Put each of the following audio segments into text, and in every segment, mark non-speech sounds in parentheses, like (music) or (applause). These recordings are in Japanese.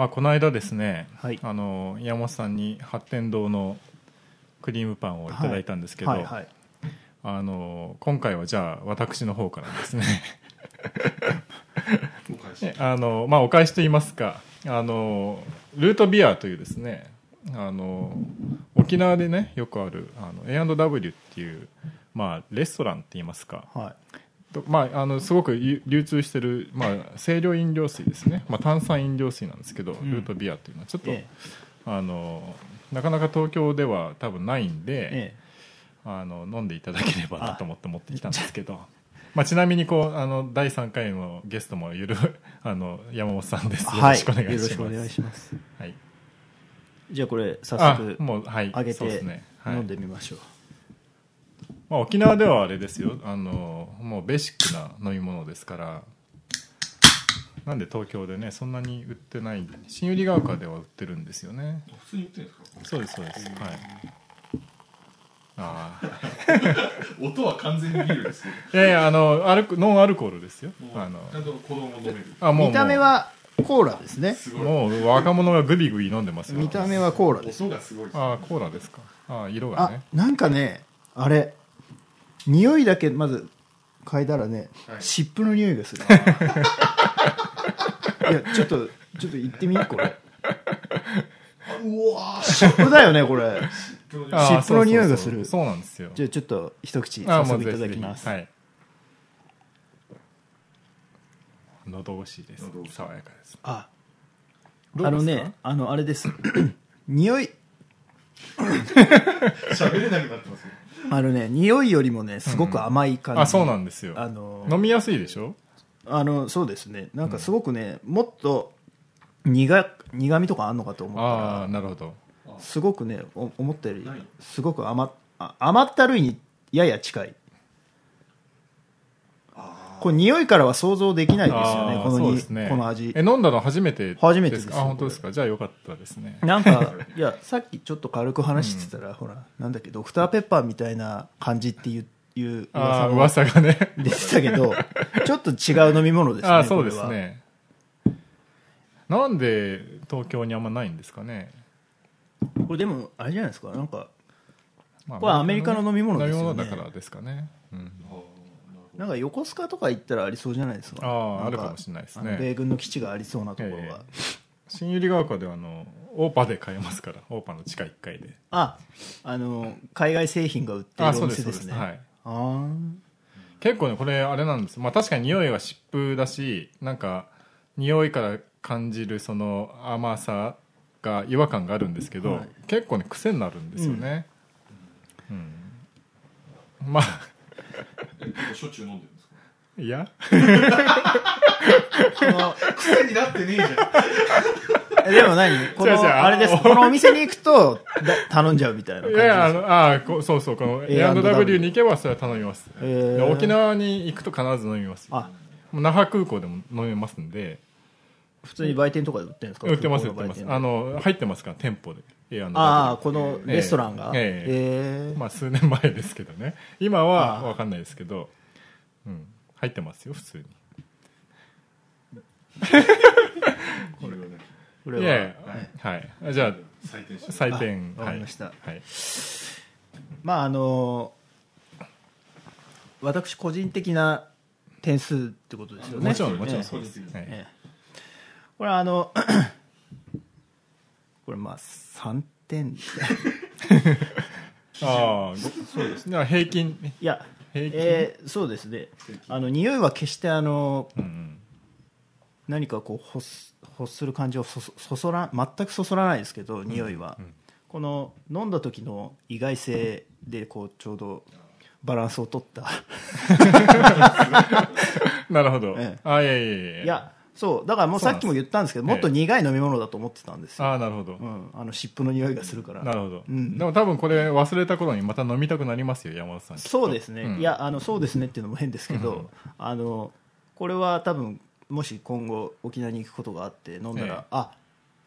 まあ、この間ですね、はい。あの山本さんに八天堂のクリームパンをいただいたんですけど、はいはいあの今回はじゃあ私の方からですね。(laughs) お返し。えあの、まあ、お返しといいますかあのルートビアというですねあの沖縄でねよくあるあの A&W っていう、まあ、レストランって言いますか。はい。とまあ、あのすごく流流通してる、まあ、清涼飲料水ですね、まあ、炭酸飲料水なんですけど、ん。ルートビアっていうのはちょっと、えあのなかなか東京では多分ないんで、えあの飲んでいただければなと思って持ってきたんですけど。(laughs) まあ、ちなみにこうあの第3回のゲストもゆる (laughs) あの山本さんです。よろはいしくお願いします、よろしくお願いします。はい、じゃあこれ早あ速もうはい。揚げてね、はい。飲んでみましょうまあ、沖縄ではあれですよ。あのもうベーシックな飲み物ですから。なんで東京でねそんなに売ってない。新百合ヶ丘では売ってるんですよね。普通に売ってるんですか？そうですそうです。はい。ああ (laughs) 音は完全にビールですけど (laughs) いやいやあのアルコノンアルコールですよ。あの。ちゃんと子供飲める。あもう見た目はコーラですね。すごい。もう若者がグビグビ飲んでますよ。見た目はコーラです。音がすごいです。ああコーラですか。ああ色があねなんかねあれ匂いだけまず嗅いだらね、はい。湿布の匂いがする。(laughs) いやちょっとちょっと行ってみこれ。うわ湿布だよねこれ。湿布の匂い。がする。そうそうそう。そうなんですよ。じゃあちょっと一口ああ早速いただきます、はい。喉越しです。爽やかです。あどうですか？あのねあのあれです。(coughs) 匂い (laughs) 喋れなくなってますよあのね匂いよりもねすごく甘い感じ、あそうなんですよ。あの飲みやすいでしょ？あのそうですね。なんかすごくね、もっと苦苦味とかあんのかと思ったああらなるほど。すごくねお思ったよりすごく甘あ甘ったるいにやや近い。あこれ匂いからは想像できないですよねこのにね。この味。え飲んだの初めて初めてです。かあ本当ですか？じゃあよかったですね。なんか (laughs) いやさっきちょっと軽く話してたら、ほらなんだっけドクターペッパーみたいな感じっていういうああも噂がね。(laughs) 出てたけどちょっと違う飲み物ですねああ (laughs) そうですこれは。ねなんで東京にあんまないんですかね？これでもあれじゃないですか？なんかまあこれアメリカの飲み物ですよね。飲み物だからですかね、うん、なんか横須賀とか行ったらありそうじゃないですか。あああるかもしれないですね。米軍の基地がありそうなところが、え新百合ヶ丘ではあのオーパで買えますからオーパの地下1階で。ああの海外製品が売ってるお店ですね。はい。あー結構ねこれあれなんです。まあ確かに匂いは湿布だしなんか匂いから感じるその甘さが違和感があるんですけど、はい。結構ね癖になるんですよね。うん、まあえ結構しょっちゅう飲んでるんですか？いや。この癖になってねえじゃん。えでも何？この違う違う。あれです。あこのお店に行くとだ頼んじゃうみたいない感じですやあのあこそうそうこの A&W に行けばそれは頼みます、えー。で沖縄に行くと必ず飲みますよ。あ。那覇空港でも飲めますんで普通に売店とかで売ってるんですか？売ってます売ってます。あの入ってますから店舗で。ああこのレストランが。ええ。ええ。まあ数年前ですけどね。今は分かんないですけど、うん、入ってますよ普通に。これ。はねこれは。はい、はい、じゃあ採点わかりました。はい、はい。まああの私個人的な点数ってことですよね。もちろんもちろんええ。そうです、はい。ええこれはあの (coughs) これまあ3点。(laughs) ああそうですね。平均。ねいや、平均？えーそうですね。あの匂いは決してあのうんうん。何かこう欲す欲する感じをそそそそら全くそそらないですけど匂いは、うん。この飲んだ時の意外性でこうちょうどバランスを取った。(laughs) なるほど、ええ。あいやいやいや。いやそうだからもうさっきも言ったんですけどもっと苦い飲み物だと思ってたんですよ、ああなるほど、うん、あの湿布の匂いがするから。なるほど、うん。でも多分これ忘れた頃にまた飲みたくなりますよ山本さん。そうですね、ん。いやあのそうですねっていうのも変ですけど、うん。あのこれは多分もし今後沖縄に行くことがあって飲んだら、ええ。あ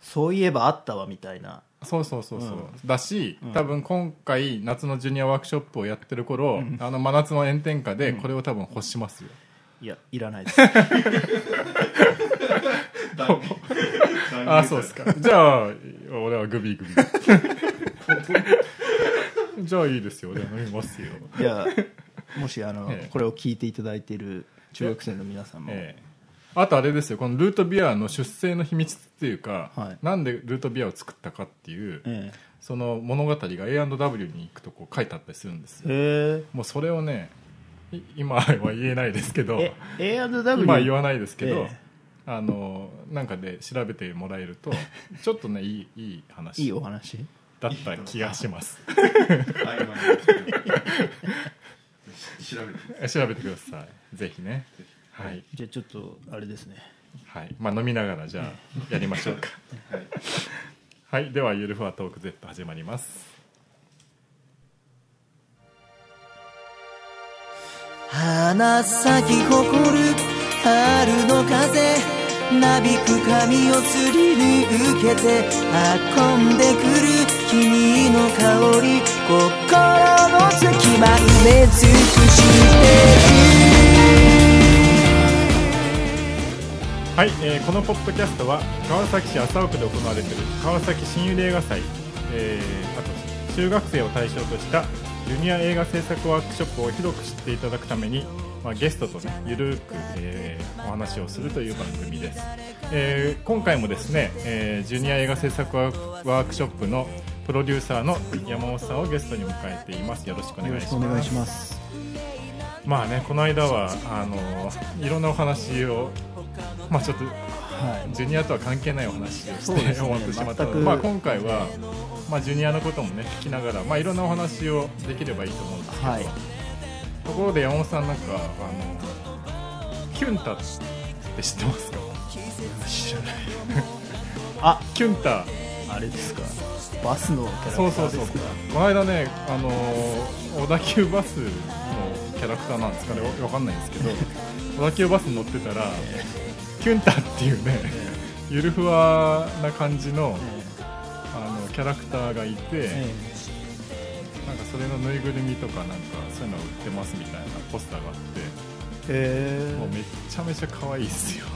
そういえばあったわみたいな。そうそうそうそう、うだし、うん。多分今回夏のジュニアワークショップをやってる頃、あの真夏の炎天下でこれを多分欲しますよ、いやいらないです (laughs) あそうですか。じゃあ俺はグビグビ (laughs) じゃあいいですよ。俺は飲みますよ。じゃあもしあの、ええ。これを聞いていただいている中学生の皆さんも、ええ。あとあれですよ。このルートビアの出生の秘密っていうか、はい。なんでルートビアを作ったかっていう、えその物語が A&W に行くとこう書いてあったりするんですえ。よもうそれをねい今は言えないですけど。え A&W 今は言わないですけど、ええあのなんかで調べてもらえると (laughs) ちょっとねいいいい話。いいお話？だった気がします。合間に調べて調べてください。ぜひね。はい、じゃあちょっとあれですね。はい。まあ、飲みながらじゃあやりましょうか。はい。はい。ではゆるふわトーク Z 始まります。花咲き誇る春の風なびく髪をすり抜けて運んでくる君の香り心の隙間埋め尽くしてはい、えーこのポッドキャストは川崎市麻生区で行われている川崎新百合映画祭、えーあと中学生を対象としたジュニア映画制作ワークショップを広く知っていただくために、まあ、ゲストとねゆるーく、えーお話をするという番組です、えー今回もですね、えージュニア映画制作ワークショップのプロデューサーの山本さんをゲストに迎えています。よろしくお願よいします。ろしくお願いします。まあねこの間はあのいろんなお話をまあちょっとはい。ジュニアとは関係ないお話をしてね。終わってしまったので、まあ、今回は、まあ、ジュニアのこともね聞きながら、まあ、いろんなお話をできればいいと思うんですけど、はいところで山本さんなんかあのキュンタって知ってますか？知らない。あ (laughs) キュンタ。あれですか？バスのキャラクタそうそうそう。ーですかこの間ねあの小田急バスのキャラクターなんですかね？わわかんないんですけど (laughs) 小田急バスに乗ってたらキュンタっていうねゆるふわな感じのあのキャラクターがいて、えなんかそれのぬいぐるみとかなんかそういうの売ってますみたいなポスターがあってえへもうめっちゃめちゃ可愛いっすよ。(laughs)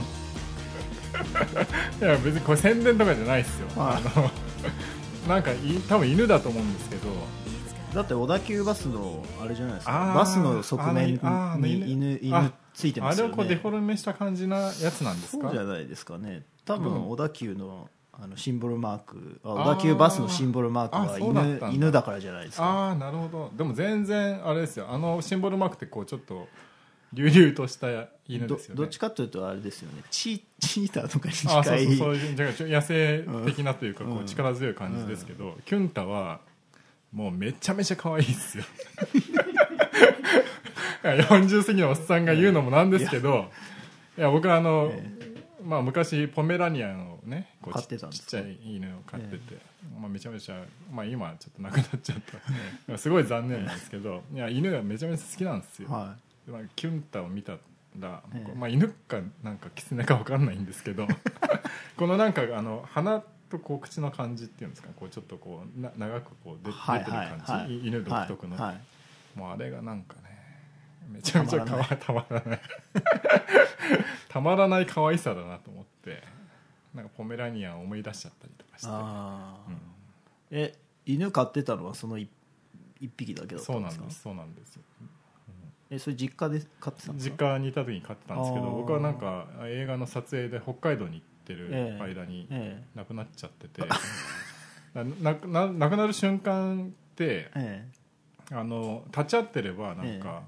いや別にこれ宣伝とかじゃないっすよ、はい。あの (laughs) なんかい多分犬だと思うんですけど。えだって小田急バスのあれじゃないですか。あーバスの側面に犬犬ついてますよね。あれをこうデフォルメした感じなやつなんですそかうじゃないですかね。多うん。分小田急のあのシンボルマーク小田急バスのシンボルマークあはそうだ犬犬だからじゃないですか。ああなるほど。でも全然あれですよ。あのシンボルマークってこうちょっと隆々とした犬どですよね。どっちかというとあれですよね。チチーターとかにあそう近いそうそういうじゃあちょ野生的なというか、こううん。力強い感じですけど、キュンタはもうめちゃめちゃ可愛いですよ。(laughs) いや40過ぎのおっさんが言うのもなんですけどいや。僕はあの、まあ、昔ポメラニアンをねこう飼ってたんですか？ちっちゃい犬を飼ってて、まあ、めちゃめちゃ、まあ、今はちょっとなくなっちゃった、(laughs) すごい残念なんですけどいや犬がめちゃめちゃ好きなんですよ、はでまあキュンタを見たら、ええ。まあ、犬かなんかキツネか分かんないんですけど (laughs) このなんかあの鼻とこう口の感じっていうんですか？こうちょっとこうな長くこう出出てる感じ、はいはい。犬独特の、はいはい。もうあれがなんかねめちゃめちゃかわたまらない。たまらない可愛さだなと思ってなんかポメラニアンを思い出しちゃったりとかして。うん。え犬飼ってたのはその一一匹だけだったそうんなですか？んですそうなんです。えそれ実家で飼ってたんです実か家にいた時に飼ってたんですけど僕はなんか映画の撮影で北海道に行ってるええ。間にえ亡くなっちゃってて、(laughs) ななな亡くなる瞬間ってええ。えあの立ち会ってればなんか、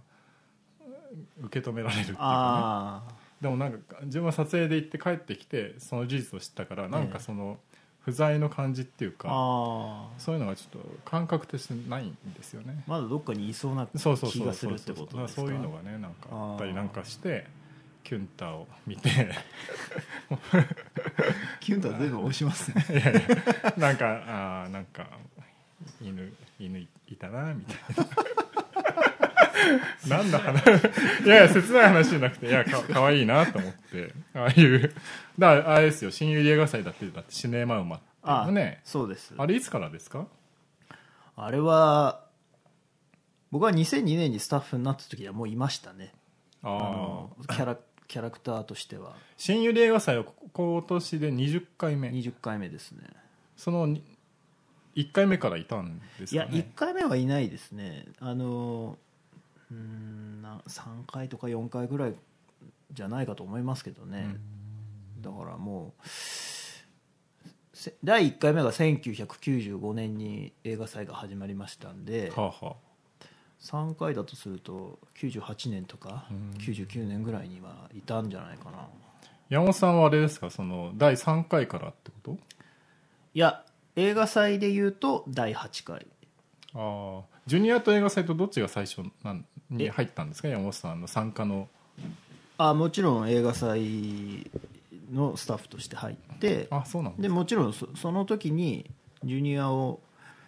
受け止められるっていうか、あね、でもなんか自分は撮影で行って帰ってきてその事実を知ったからなんかその不在の感じっていうあか、そういうのがちょっと感覚としてないんですよね。まだどっかにいそうな気がするってことですか？そういうのがねなんかあったりなんかしてキュンタを見て。キュンとは全部押しますね。(laughs) いやいや。なんかあーなんか犬犬いたなみたいな何の話？いやいや切ない話じゃなくていやかかわいいなと思って。ああいうだからあれですよ。新百合映画祭だってだってシネマウマってあのね。そうです。あれいつからですか？あれは僕は2002年にスタッフになった時にはもういましたね。ああ。のキャラキキャラクターとしては。新百合映画祭はこ今年で20回目。20回目ですね。その1回目からいたんですいやかね1回目はいないですね。あのうーんな3回とか4回ぐらいじゃないかと思いますけどね。だからもうせ第1回目が1995年に映画祭が始まりましたんではあは3回だとすると98年とか99年ぐらいにはいたんじゃないかな。山本さんはあれですか？その第3回からってこと？いや映画祭でいうと第8回ああジュニアと映画祭とどっちが最初なんにえ入ったんですか？山本さんの参加の。あもちろん映画祭のスタッフとして入ってあそうなんでもちろんそその時にジュニアを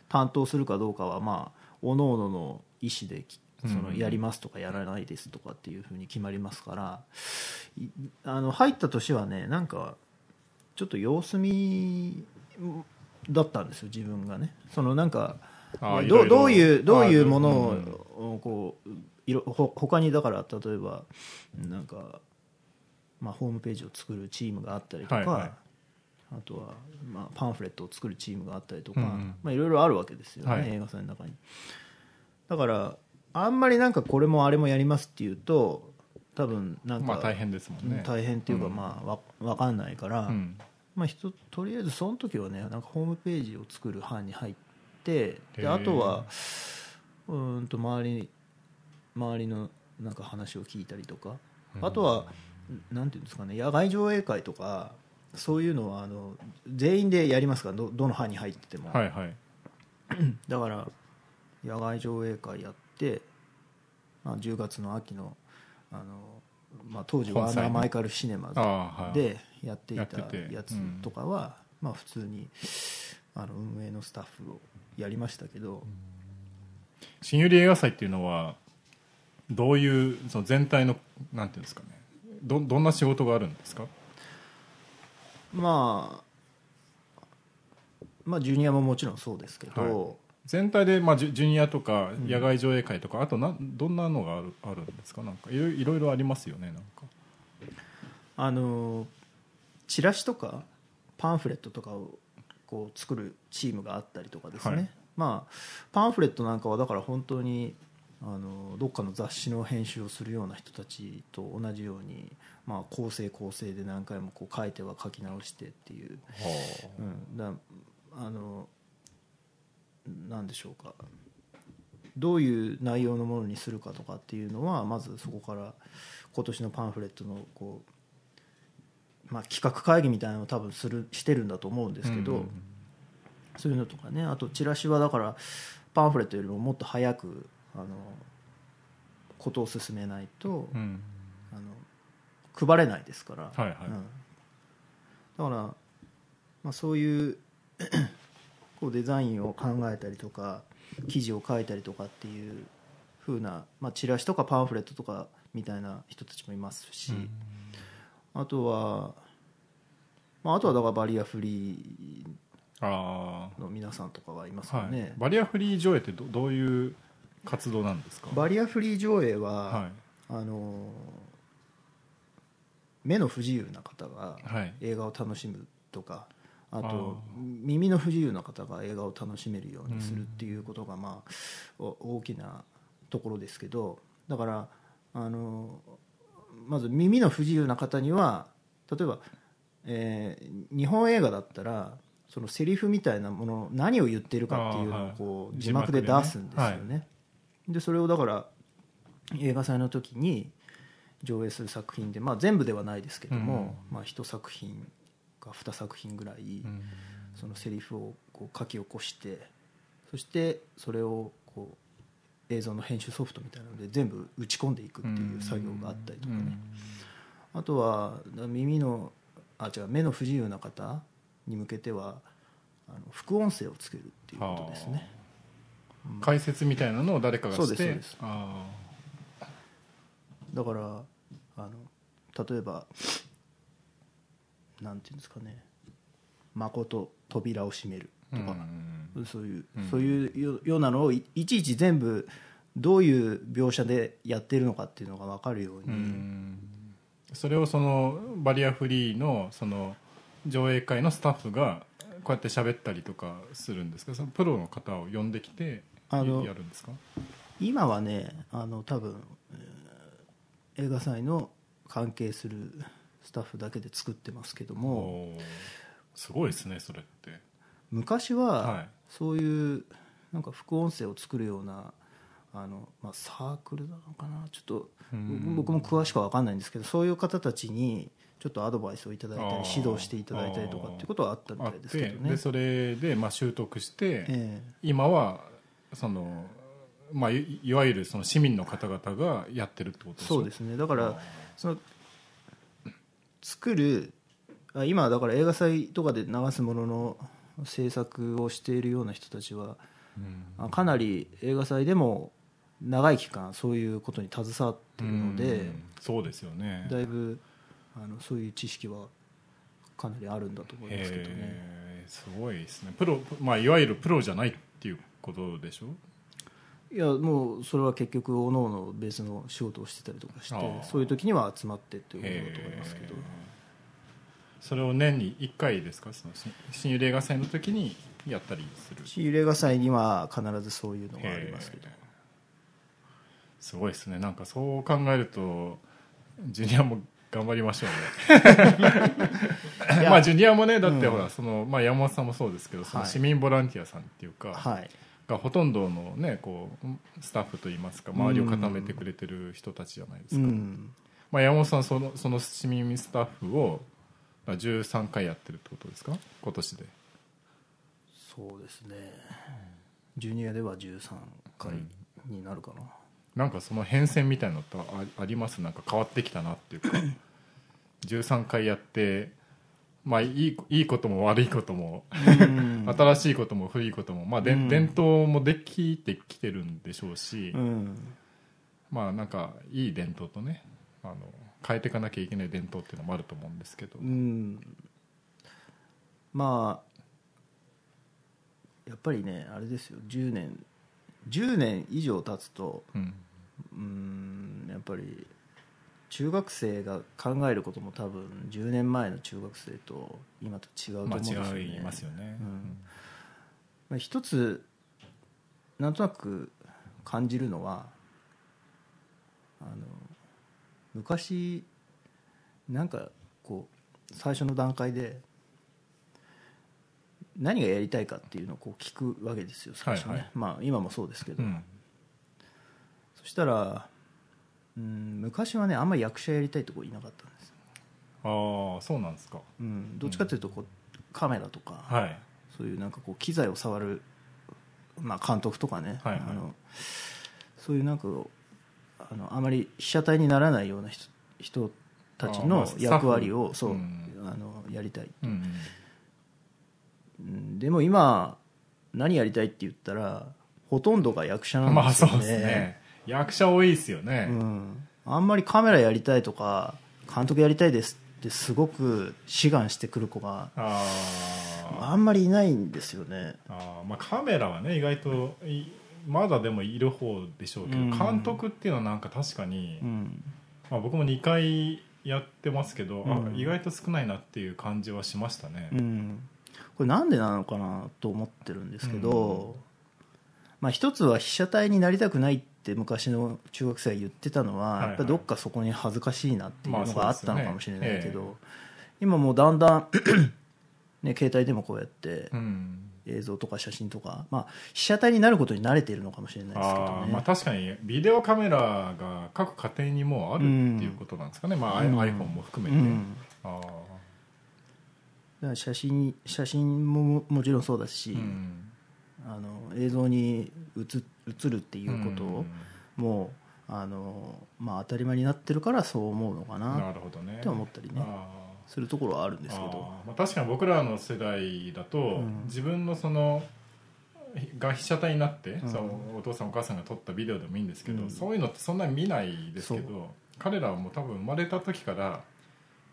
担当するかどうかはまあ各々の意思できそのうんやりますとかやらないですとかっていうふうに決まりますからいあの入った年はねなんかちょっと様子見だったんですよ自分がね。そのなんかどどういうどういうものあをこういろほ他にだから例えばなんか、まあ、ホームページを作るチームがあったりとか、はいはい。あとは、まあ、パンフレットを作るチームがあったりとか、うん。うんまあ、いろいろあるわけですよね、はい。映画祭の中に。だからあんまりなんかこれもあれもやりますっていうと多分なんか、まあ大変ですもんね。うん大変っていうか、うん。まあわ分かんないから、うん。まあ、人とりあえずその時はねなんかホームページを作る班に入ってへでー。あとはうーんと周り周りのなんか話を聞いたりとか。あとはなんていうんですかね野外上映会とかそういうのはあの全員でやりますか？らどどの班に入ってても、はいはい。(clears throat) だから野外上映会やって、まあ、10月の秋のあの、まあ、当時ワーナーマイカルシネマでやっていたやつとかは、まあ、普通にあの運営のスタッフをやりましたけど、新百合映画祭っていうのはどういうその全体のなんていうんですかね。どどんな仕事があるんですか？まあまあジュニアももちろんそうですけど、はい。全体で、まあ、ジュジュニアとか野外上映会とか、あとなどんなのがあるあるんですか？なんかいろいろいろありますよねなんか。あのチラシとかパンフレットとかをこう作るチームがあったりとかですね、はい。まあパンフレットなんかはだから本当にあのどっかの雑誌の編集をするような人たちと同じように、まあ、構成構成で何回もこう書いては書き直してっていう、うん、だあのなんでしょうか。どういう内容のものにするかとかっていうのはまずそこから今年のパンフレットのこう、まあ、企画会議みたいなのを多分するしてるんだと思うんですけど、うん。うんそういうのとかね。あとチラシはだからパンフレットよりももっと早くあのことを進めないと、うん。あの配れないですから、はいはい。うん。だから、まあ、そういう (clears throat) こうデザインを考えたりとか記事を書いたりとかっていう風な、まあ、チラシとかパンフレットとかみたいな人たちもいますし、あとは、まあ、あとはだからバリアフリあー。の皆さんとかがいますあ、はい。よね、バリアフリー上映ってどどういう活動なんですか？バリアフリー上映は、はあの目の不自由な方がいはい。映画を楽しむとかああと耳の不自由な方が映画を楽しめるようにするっていうことがまあお大きなところですけどだからあのまず耳の不自由な方には例えば、えー日本映画だったらそのセリフみたいなもの何を言っているかっていうのをこう字幕で出すんですよね。でそれをだから映画祭の時に上映する作品で、まあ、全部ではないですけども、まあ、1作品か2作品ぐらい、うん。そのセリフをこう書き起こしてそしてそれをこう映像の編集ソフトみたいなので全部打ち込んでいくっていう作業があったりとかね、あとは耳のあ違う目の不自由な方に向けてはあの副音声をつけるっていうことですね。うん解説みたいなのを誰かがして。そうですそうです。あだからあの例えばなんていうんですかね「誠扉を閉める」あとか、うんそういう、うんそういうよようなのをいいちいち全部どういう描写でやってるのかっていうのが分かるように、うんそれをそのバリアフリーのその上映会のスタッフがこうやって喋ったりとかするんですか？そのプロの方を呼んできてやるんですか？今はねあの多分、えー映画祭の関係するスタッフだけで作ってますけども。すごいですねそれって昔ははい。そういうなんか副音声を作るようなあの、まあ、サークルなのかな？ちょっとうん。僕も詳しくは分かんないんですけどそういう方たちにちょっとアドバイスをいただいたり指導していただいたりとかっていうことはあったみたいですけてどね。でそれでまあ習得して、え今はそのまあいいわゆるその市民の方々がやってるってことそうですね。だからその作るあ今はだから映画祭とかで流すものの制作をしているような人たちはうん。あかなり映画祭でも長い期間そういうことに携わっているのでうん。そうですよね。だいぶあのそういう知識はかなりあるんだと思いますけどね。すごいですね。プロ、まあ、いわゆるプロじゃないっていうことでしょ？いやもうそれは結局おのおの別の仕事をしてたりとかしてそういう時には集まってっていうことだと思いますけどそれを年に1回ですか？その新新幽霊映画祭の時にやったりする。し映画祭には必ずそういうのがありますけど。すごいですね。なんかそう考えるとジュニアも頑張りましょうね。(laughs) まあジュニアもねだってほら、そのまあ、山本さんもそうですけどそのはい市民ボランティアさんっていうか、はい。がほとんどのねこうスタッフといいますか周りを固めてくれてる人たちじゃないですか、うん。まあ、山本さんそのその市民スタッフをまあ13回やってるってことですか？今年で。そうですね。ジュニアでは13回になるかな、なんかその変遷みたいなのってああります？なんか変わってきたなっていうか。(clears throat) 13回やってまあいいいいことも悪いこともうん。(laughs) 新しいことも古いことも、まあでうん。伝統もできてきてるんでしょうし、うん。まあなんかいい伝統とねあの変えていかなきゃいけない伝統っていうのもあると思うんですけど、うん。まあやっぱりねあれですよ。10年。10年以上経つとうん。うんやっぱり中学生が考えることも多分10年前の中学生と今と違うと思まあうんですよね、違いますよね、うん。まあ、一つなんとなく感じるのはあの昔なんかこう最初の段階で何がやりたいかっていうのをこう聞くわけですよ最初ね、はい。はいまあ今もそうですけど、うん。そしたらうん昔はねあんまり役者やりたいとこいなかったんです、ああそうなんですか。うん、どっちかというとこうカメラとか、はい。そういうなんかこう機材を触る、まあ、監督とかね、はいはい。あのそういうなんかあのあまり被写体にならないような人人たちの役割をそう、うん。あのやりたい、でも今何やりたいって言ったらほとんどが役者うなんんですよね,、まあそうですね。役者多いですよね、うん、あんまりカメラやりたいとか監督やりたいですってすごく志願してくる子があんまりいないんですよね。あー。まあカメラはね意外といまだでもいる方でしょうけど、うん。監督っていうのはなんか確かに、うん。まあ、僕も2回やってますけど、うん。あ意外と少ないなっていう感じはしましたね、うん、これなんでなのかなと思ってるんですけど、まあ、一つは被写体になりたくないって昔の中学生が言ってたのは、やっぱりどっかそこに恥ずかしいなっていうのがあったのかもしれないけど、今もうだんだん、(clears throat) ね、携帯でもこうやってうん映像とか写真とか、まあ、被写体になることに慣れているのかもしれないですけどね、まあ、確かにビデオカメラが各家庭にもうあるっていうことなんですかね、まあ、うん。iPhone も含めて、うん。あ写真写真ももちろんそうだし、ーうん。あの映像に映映るっていうことを、うん。もうあの、まあ、当たり前になってるからそう思うのかななるほどねって思ったりねするところはあるんですけど。まあ、確かに僕らの世代だと、ん。自分のそのが被写体になって、ん。そのお父さんお母さんが撮ったビデオでもいいんですけど、うん。そういうのってそんなに見ないですけど彼らはもう多分生まれた時から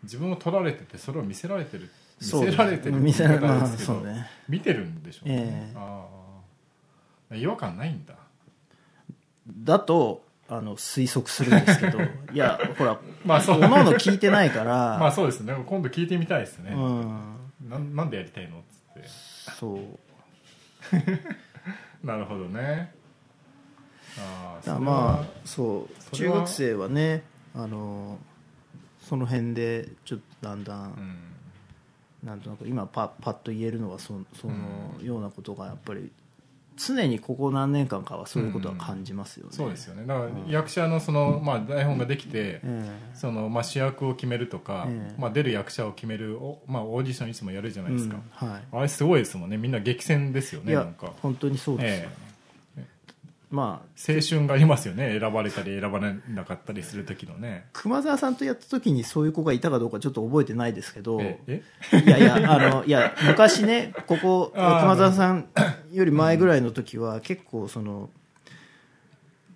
自分を撮られててそれを見せられてる見せられてる見せられまあ言い方ですけど、ね。見てるんでしょうね、ええ。ああ違和感ないんだ。だとあの推測するんですけど (laughs) いやほらまあそう。おのおの聞いてないから、(laughs) まあそうですね。今度聞いてみたいですね、うん。ななんでやりたいのっつって。そう。(laughs) なるほどね。ああまあそう。中学生はねあのその辺でちょっとだんだん、うん。なんとなく今パパッと言えるのはそそのようなことがやっぱり常にここ何年間かはそういうことは感じますよね、そうですよね。だから役者のその、まあ、台本ができて、えそのまあ、主役を決めるとか、ええまあ、出る役者を決めるお、まあ、オーディションいつもやるじゃないですか、うん。はい。あれすごいですもんね。みんな激戦ですよねなんか、本当にそうですよ、ええまあ青春がありますよね。選ばれたり選ばれなかったりする時のね。熊沢さんとやった時にそういう子がいたかどうかちょっと覚えてないですけどええ？いやいやあのいや昔ねここ (laughs) 熊沢さんより前ぐらいの時は結構その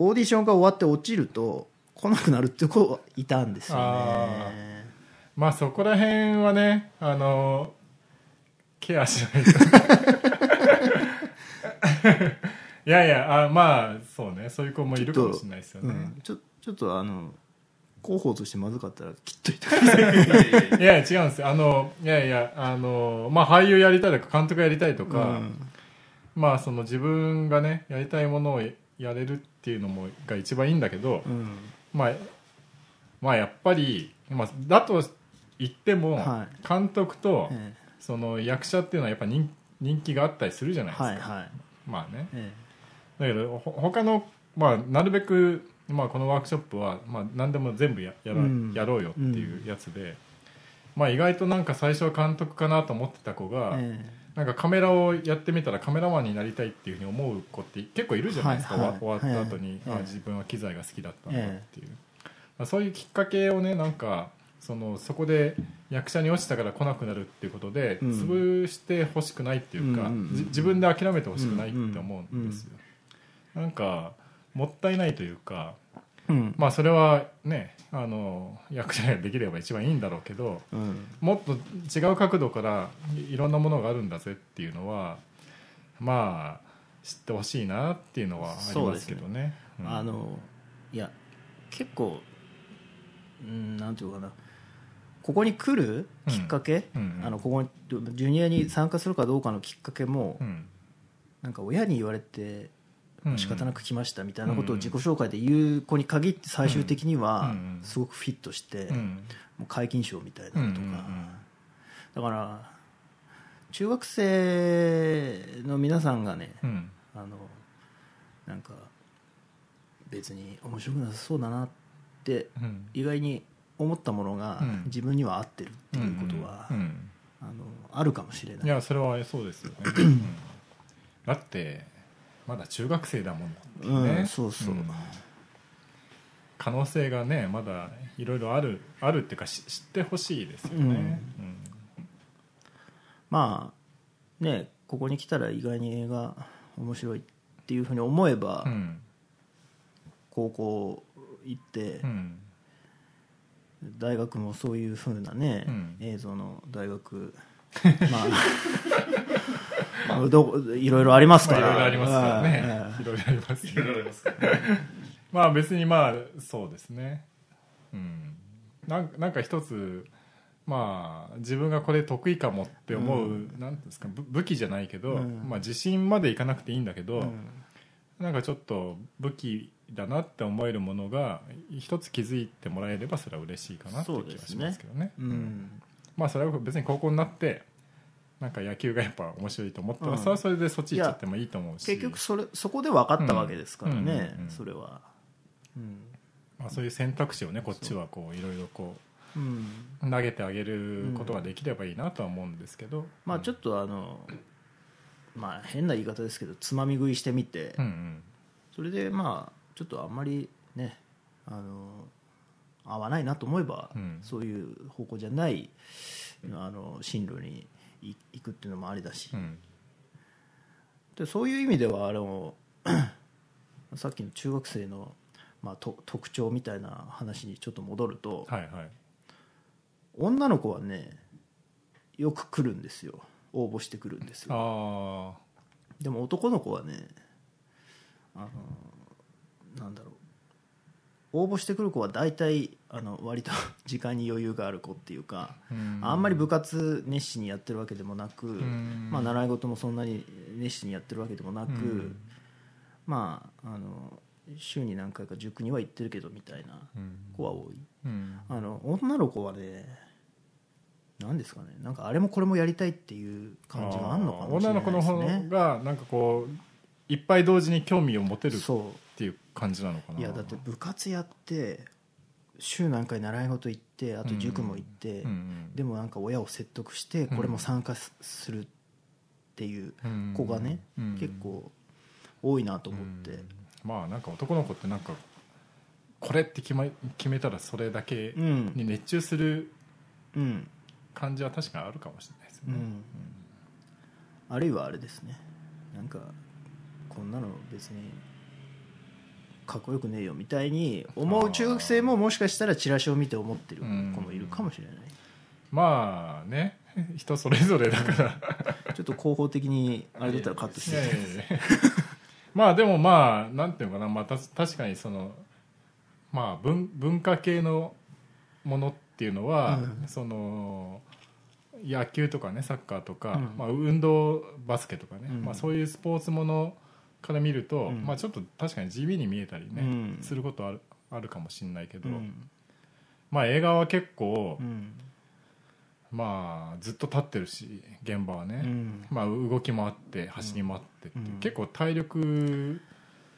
オーディションが終わって落ちると来なくなるって子がいたんですよあねまあそこら辺はねあのケアしないと (laughs) いやいやあまあそうね。そういう子もいるかもしれないですよね、うん。ちょちょっとあの広報としてまずかったら切っとい。てくださいいやいや違うんですよあのいやいやあのまあ俳優やりたいとか監督やりたいとか、うんまあその自分がねやりたいものをやれるっていうのもが一番いいんだけど、うんまあまあやっぱり、まあ、だと言っても、は監督と、えその役者っていうのはやっぱ人人気があったりするじゃないですか、えはいはいまあねえだけどほ他の、まあ、なるべく、まあ、このワークショップは、まあ、何でも全部ややら、うん。やろうよっていうやつで、まあ、意外となんか最初は監督かなと思ってた子えが、えなんかカメラをやってみたらカメラマンになりたいっていうふうに思う子って結構いるじゃないですか、はいはい。終わった後に、ええあ自分は機材が好きだったんだっていう、まあ、そういうきっかけをねなんかそのそこで役者に落ちたから来なくなるっていうことで、うん。潰してほしくないっていうか、うんうんうんじ自分で諦めてほしくないって思うんですよ、なんかもったいないというかうん。まあそれはねあの役者ができれば一番いいんだろうけどうん。もっと違う角度からいいろんなものがあるんだぜっていうのはまあ知ってほしいなっていうのはありますけどね。うん。あのいや結構うんなんていうかな。ここに来るきっかけ、うん。うんあのここにジュニアに参加するかどうかのきっかけも、うん。なんか親に言われてうん仕方なく来ましたみたいなことを自己紹介で言う子に限って最終的にはうん。すごくフィットして、うん。もう皆勤賞みたいなのとか、だから中学生の皆さんがね、うん。あのなんか別に面白くなさそうだなってうん。意外に思ったものがうん。自分には合ってるっていうことは、あのあるかもしれない。いやそれはそうですよね、(clears throat) うん。だってまだ中学生だもんっていうね、うんそうそう。ん。可能性がねまだいろいろあるあるっていうかし知ってほしいですよね、うん。まあねここに来たら意外に映画面白いっていうふうに思えば、うん。高校行って、うん。大学もそういうふうなね、うん。映像の大学。(laughs) まあどいろいろありますまあから、いろいろありますからね。ええ。いろいろありますいろいろありますから (laughs) まあ別にまあそうですね。うん。なんなんか一つまあ自分がこれ得意かもって思う、なんていうんですかぶ武器じゃないけど、うん。まあ自信までいかなくていいんだけど、うん。なんかちょっと武器だなって思えるものが一つ気づいてもらえればそれは嬉しいかなっていう気がしますけどね。うん。まあそれは別に高校になってなんか野球がやっぱ面白いと思ったら、うん。それはそれでそっち行っちゃってもいいと思うし。結局それそこで分かったわけですからね、それは、うん。まあ、そういう選択肢をねこっちはこういろいろこう投げてあげることができればいいなとは思うんですけど、まあちょっとあのまあ変な言い方ですけどつまみ食いしてみて、うんうん。それでまあちょっとあんまりねあの合わないなと思えば、うん。そういう方向じゃないあの進路にい行くっていうのもありだし、うん。でそういう意味ではあの (clears throat) さっきの中学生の、まあ、と特徴みたいな話にちょっと戻ると、はいはい。女の子はねよく来るんですよ。応募してくるんですよ。あでも男の子はねあのなんだろ応募してくる子は大体あの割と (laughs) 時間に余裕がある子っていうか、うん。あんまり部活熱心にやってるわけでもなく、ん。まあ、習い事もそんなに (laughs) 熱心にやってるわけでもなく、うん。まああの週に何回か塾には行ってるけどみたいなうん。子は多い。うん。あの女の子はね何ですかね。なんかあれもこれもやりたいっていう感じがあるのかもしれない女の子の方ですねがなんかこういっぱい同時に興味を持てるっそていう感じなのかな。ういやだって部活やって週何回習い事行ってあと塾も行って、うんうんでもなんか親を説得してこれも参加すするっていう子がね、うん結構多いなと思って、うん。まあなんか男の子ってなんかこれって決,、ま、決めたらそれだけうん。に熱中するうん。感じは確かにあるかもしれないですよね、うん。あるいはあれですね。なんかこんなの別にかっこよくねえよみたいに思う中学生ももしかしたらチラシを見て思ってる子もいるかもしれない、まあね。人それぞれだから。(laughs) ちょっと広報的にあれだったらカットして (laughs) まあでもまあなんていうのかな、まあ、た確かにそのまあ文文化系のものっていうのは、うん。その野球とかねサッカーとか、うん。まあ、運動バスケとかね、うん。まあ、そういうスポーツものから見ると、うん。まあ、ちょっと確かに地味に見えたりね、うん。することあるあるかもしれないけど、うん。まあ映画は結構、うん。まあずっと立ってるし現場はね、うん。まあ、動きもあって走りもあってって結構体力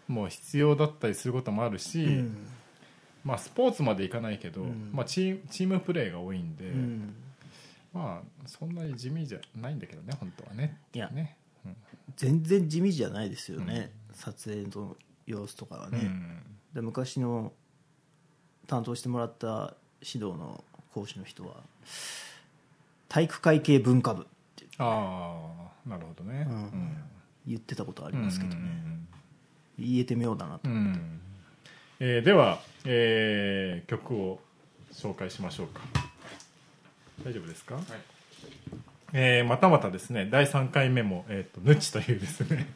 も必要だったりすることもあるし、うん。まあ、スポーツまでいかないけど、うん。まあ、チームチームプレーが多いんで、うん。まあそんなに地味じゃないんだけどね本当はね。いやね、うん全然地味じゃないですよね、撮影の様子とかはね、うん。で昔の担当してもらった指導の講師の人は体育会系文化部ってああなるほどね、うん。言ってたことありうんますけどね、言えて妙だなと、うんうん。えーでは、えー曲を紹介しましょうか。大丈夫ですか、えーまたまたですね第3回目も「えー、とヌチ」というですね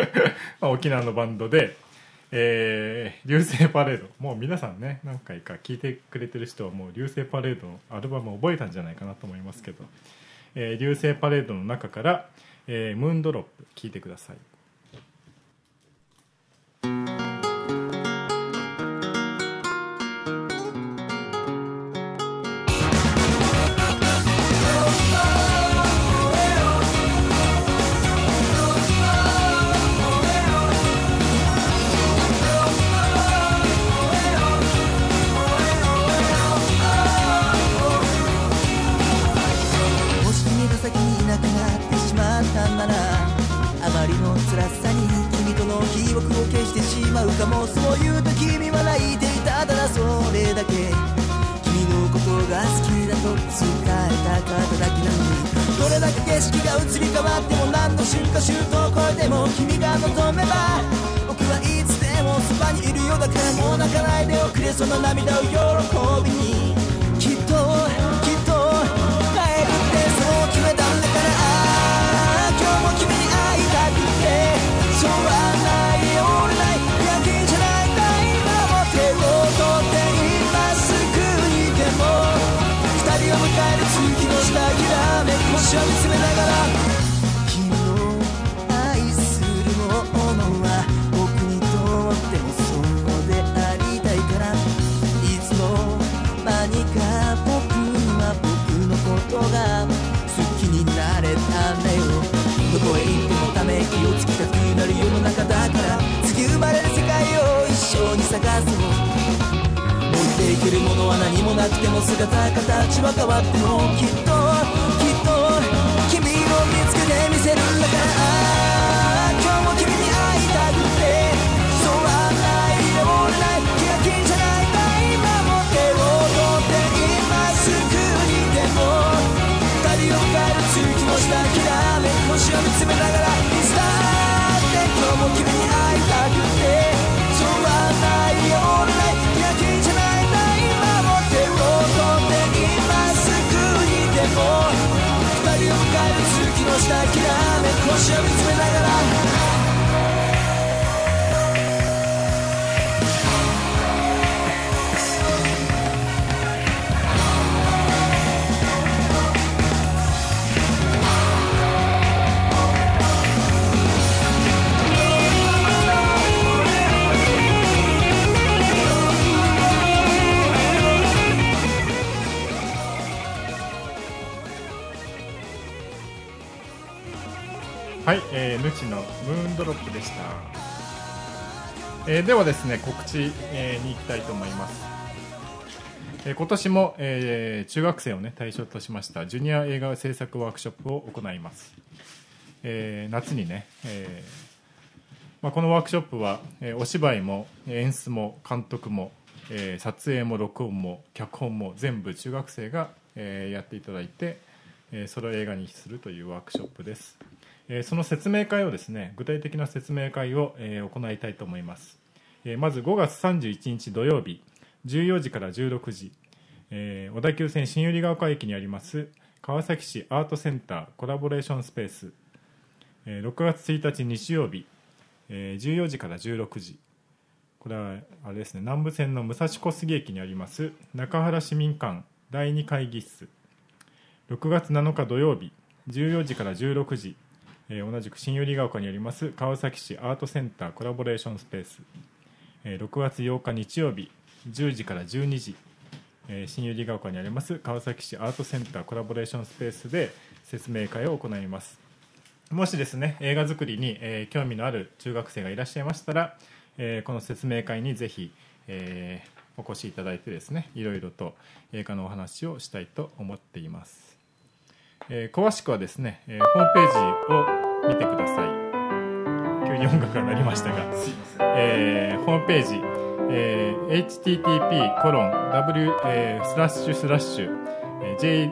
(laughs) まあ沖縄のバンドで「えー流星パレード」もう皆さんね何回か聴いてくれてる人はもう流星パレードのアルバムを覚えたんじゃないかなと思いますけど「えー流星パレード」の中から「えームーンドロップ」聴いてください。の涙を喜っているものは何もなくても姿形は変わってもきっときっと君を見つけてみせるんだから今日も君に会いたくてそうはないでも俺ない気が気じゃないんだ今も手を取って今すぐにでも二人を迎える月の下きらめ星を見つめながらいつだって今日も君に会いたくてした諦め腰を見つめながらえーではですね告知、えーに行きたいと思います、えー今年も、えー中学生をね対象としましたジュニア映画制作ワークショップを行います、えー夏にね、えーまあ、このワークショップは、えーお芝居も演出も監督も、えー撮影も録音も脚本も全部中学生が、えーやっていただいて、えーそれを映画にするというワークショップです、えその説明会をですね具体的な説明会を、え行いたいと思います、えまず5月31日土曜日14時から16時、え小田急線新百合ヶ丘駅にあります川崎市アートセンターコラボレーションスペース、え6月1日日曜日、え14時から16時。これはあれですね南武線の武蔵小杉駅にあります中原市民館第2会議室。6月7日土曜日14時から16時、えー同じく新百合ヶ丘にあります川崎市アートセンターコラボレーションスペース、えー6月8日日曜日10時から12時、えー新百合ヶ丘にあります川崎市アートセンターコラボレーションスペースで説明会を行います。もしですね映画作りに、えー興味のある中学生がいらっしゃいましたら、えーこの説明会にぜひ、えーお越しいただいてですねいろいろと映画のお話をしたいと思っています、えー詳しくはですね、えーホームページを見てください。急に音楽が鳴りましたが。えーホームページ、えー http コロン w、えースラッシュスラッシュ、えー j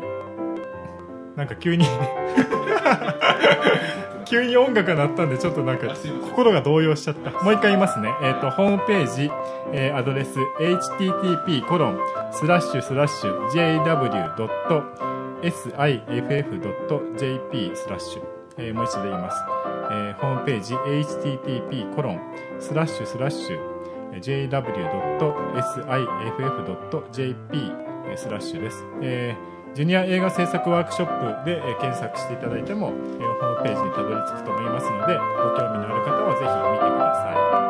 なんか急に (laughs) 急に音楽が鳴ったんでちょっとなんか心が動揺しちゃった。もう一回言いますね、えー、とホームページ、えーアドレス http コロンスラッシュスラッシュ siff.jp スラッシュ、えーもう一度言います、えーホームページ http コロンスラッシュスラッシュ jw.siff.jp スラッシュです、えージュニア映画制作ワークショップで、えー検索していただいても、えーホームページにたどり着くと思いますのでご興味のある方はぜひ見てください。